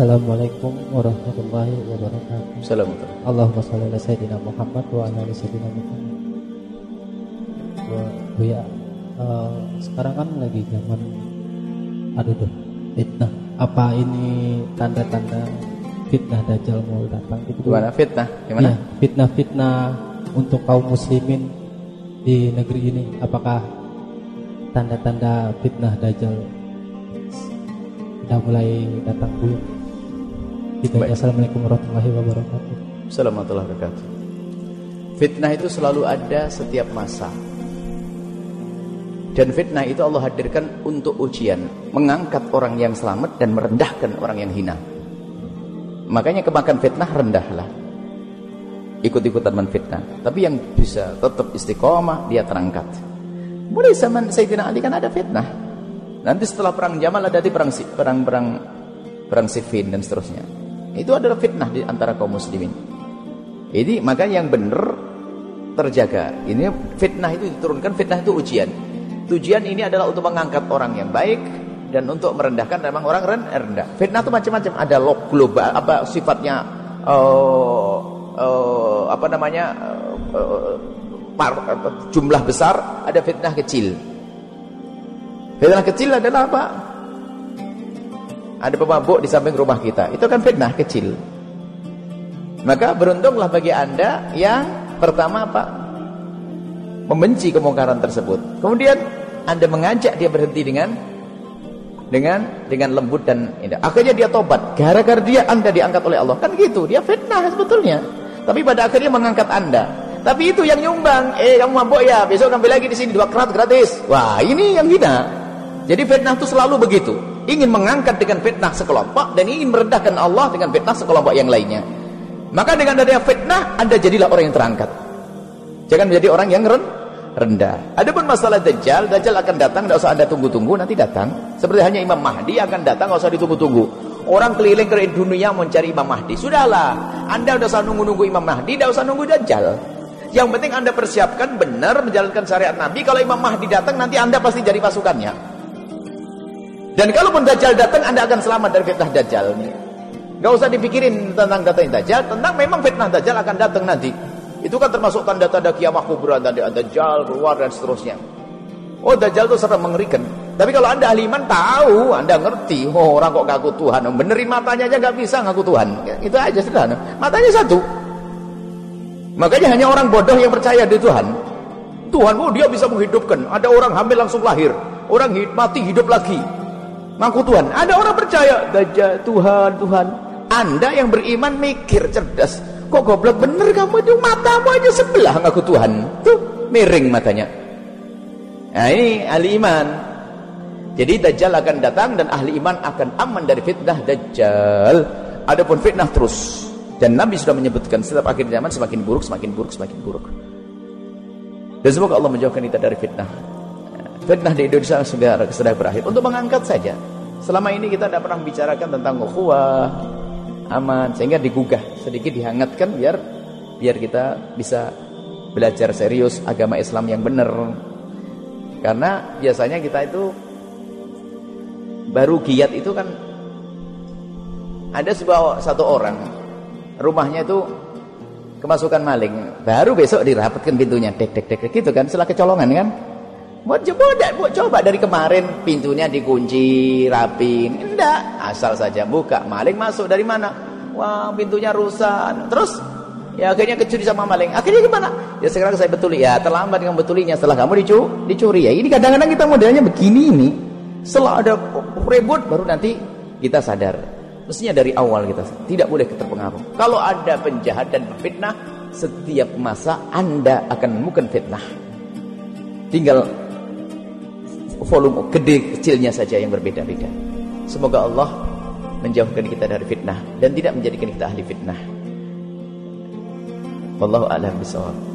Assalamualaikum warahmatullahi wabarakatuh. Assalamualaikum. Allahumma sholli ala sayyidina Muhammad wa ala ali sayyidina Muhammad. Bu- Buya, eh, sekarang kan lagi zaman aduh tuh fitnah. Apa ini tanda-tanda fitnah dajjal mau datang gitu? Gimana fitnah? Gimana? Iya, fitnah-fitnah untuk kaum muslimin di negeri ini. Apakah tanda-tanda fitnah dajjal sudah mulai datang belum? Baik. Assalamualaikum warahmatullahi wabarakatuh. Assalamualaikum warahmatullahi wabarakatuh. Fitnah itu selalu ada setiap masa. Dan fitnah itu Allah hadirkan untuk ujian, mengangkat orang yang selamat dan merendahkan orang yang hina. Makanya kemakan fitnah rendahlah. Ikut-ikutan menfitnah. Tapi yang bisa tetap istiqomah dia terangkat. Mulai zaman Sayyidina Ali kan ada fitnah. Nanti setelah perang Jamal ada di perang perang perang perang Siffin dan seterusnya. Itu adalah fitnah di antara kaum muslimin. Jadi maka yang benar terjaga. Ini fitnah itu diturunkan, fitnah itu ujian. Tujuan ini adalah untuk mengangkat orang yang baik dan untuk merendahkan memang orang ren- rendah. Fitnah itu macam-macam. Ada log global apa sifatnya eh, eh, apa namanya eh, par- jumlah besar, ada fitnah kecil. Fitnah kecil adalah apa? Ada pemabuk di samping rumah kita. Itu kan fitnah kecil. Maka beruntunglah bagi Anda yang pertama apa? Membenci kemungkaran tersebut. Kemudian Anda mengajak dia berhenti dengan dengan dengan lembut dan indah. Akhirnya dia tobat. Gara-gara dia Anda diangkat oleh Allah. Kan gitu, dia fitnah sebetulnya. Tapi pada akhirnya mengangkat Anda. Tapi itu yang nyumbang. Eh, kamu mabuk ya, besok ambil lagi di sini dua kerat gratis. Wah, ini yang hina. Jadi fitnah itu selalu begitu. Ingin mengangkat dengan fitnah sekelompok dan ingin merendahkan Allah dengan fitnah sekelompok yang lainnya. Maka dengan adanya fitnah, Anda jadilah orang yang terangkat. Jangan menjadi orang yang ren rendah. Adapun masalah Dajjal, Dajjal akan datang, tidak usah Anda tunggu-tunggu, nanti datang. Seperti hanya Imam Mahdi akan datang, tidak usah ditunggu-tunggu. Orang keliling ke dunia mencari Imam Mahdi. Sudahlah, Anda tidak usah nunggu-nunggu Imam Mahdi, tidak usah nunggu Dajjal. Yang penting Anda persiapkan benar menjalankan syariat Nabi. Kalau Imam Mahdi datang, nanti Anda pasti jadi pasukannya. Dan kalaupun Dajjal datang, Anda akan selamat dari fitnah Dajjal. Gak usah dipikirin tentang datanya Dajjal, tentang memang fitnah Dajjal akan datang nanti. Itu kan termasuk tanda-tanda kiamat kubra, tanda Dajjal keluar dan seterusnya. Oh Dajjal itu serem mengerikan. Tapi kalau anda ahli iman tahu, anda ngerti. Oh orang kok ngaku Tuhan, benerin matanya aja gak bisa ngaku Tuhan. Itu aja sederhana. Matanya satu. Makanya hanya orang bodoh yang percaya di Tuhan. Tuhan, oh dia bisa menghidupkan. Ada orang hamil langsung lahir. Orang mati hidup lagi. Ngaku Tuhan. Ada orang percaya. Dajjal, Tuhan, Tuhan. Anda yang beriman mikir cerdas. Kok goblok bener kamu itu matamu aja sebelah ngaku Tuhan. Tuh miring matanya. Nah ini ahli iman. Jadi Dajjal akan datang dan ahli iman akan aman dari fitnah Dajjal. Adapun fitnah terus. Dan Nabi sudah menyebutkan setiap akhir zaman semakin buruk, semakin buruk, semakin buruk. Dan semoga Allah menjauhkan kita dari fitnah. Fitnah di Indonesia sudah sudah berakhir. Untuk mengangkat saja. Selama ini kita tidak pernah membicarakan tentang ukhuwah, aman, sehingga digugah, sedikit dihangatkan biar biar kita bisa belajar serius agama Islam yang benar. Karena biasanya kita itu baru giat itu kan ada sebuah satu orang rumahnya itu kemasukan maling baru besok dirapatkan pintunya dek dek dek gitu kan setelah kecolongan kan buat coba buat coba. Dari kemarin pintunya dikunci rapin enggak asal saja buka. Maling masuk dari mana? Wah pintunya rusak. Terus? Ya akhirnya kecuri sama maling. Akhirnya gimana? Ya sekarang saya betuli. Ya terlambat kamu betulinya. Setelah kamu dicu dicuri. Ya ini kadang-kadang kita modelnya begini ini. Setelah ada ribut baru nanti kita sadar. Mestinya dari awal kita tidak boleh terpengaruh. Kalau ada penjahat dan fitnah setiap masa anda akan menemukan fitnah. Tinggal volume gede kecilnya saja yang berbeda-beda. Semoga Allah menjauhkan kita dari fitnah dan tidak menjadikan kita ahli fitnah. Wallahu a'lam bishawab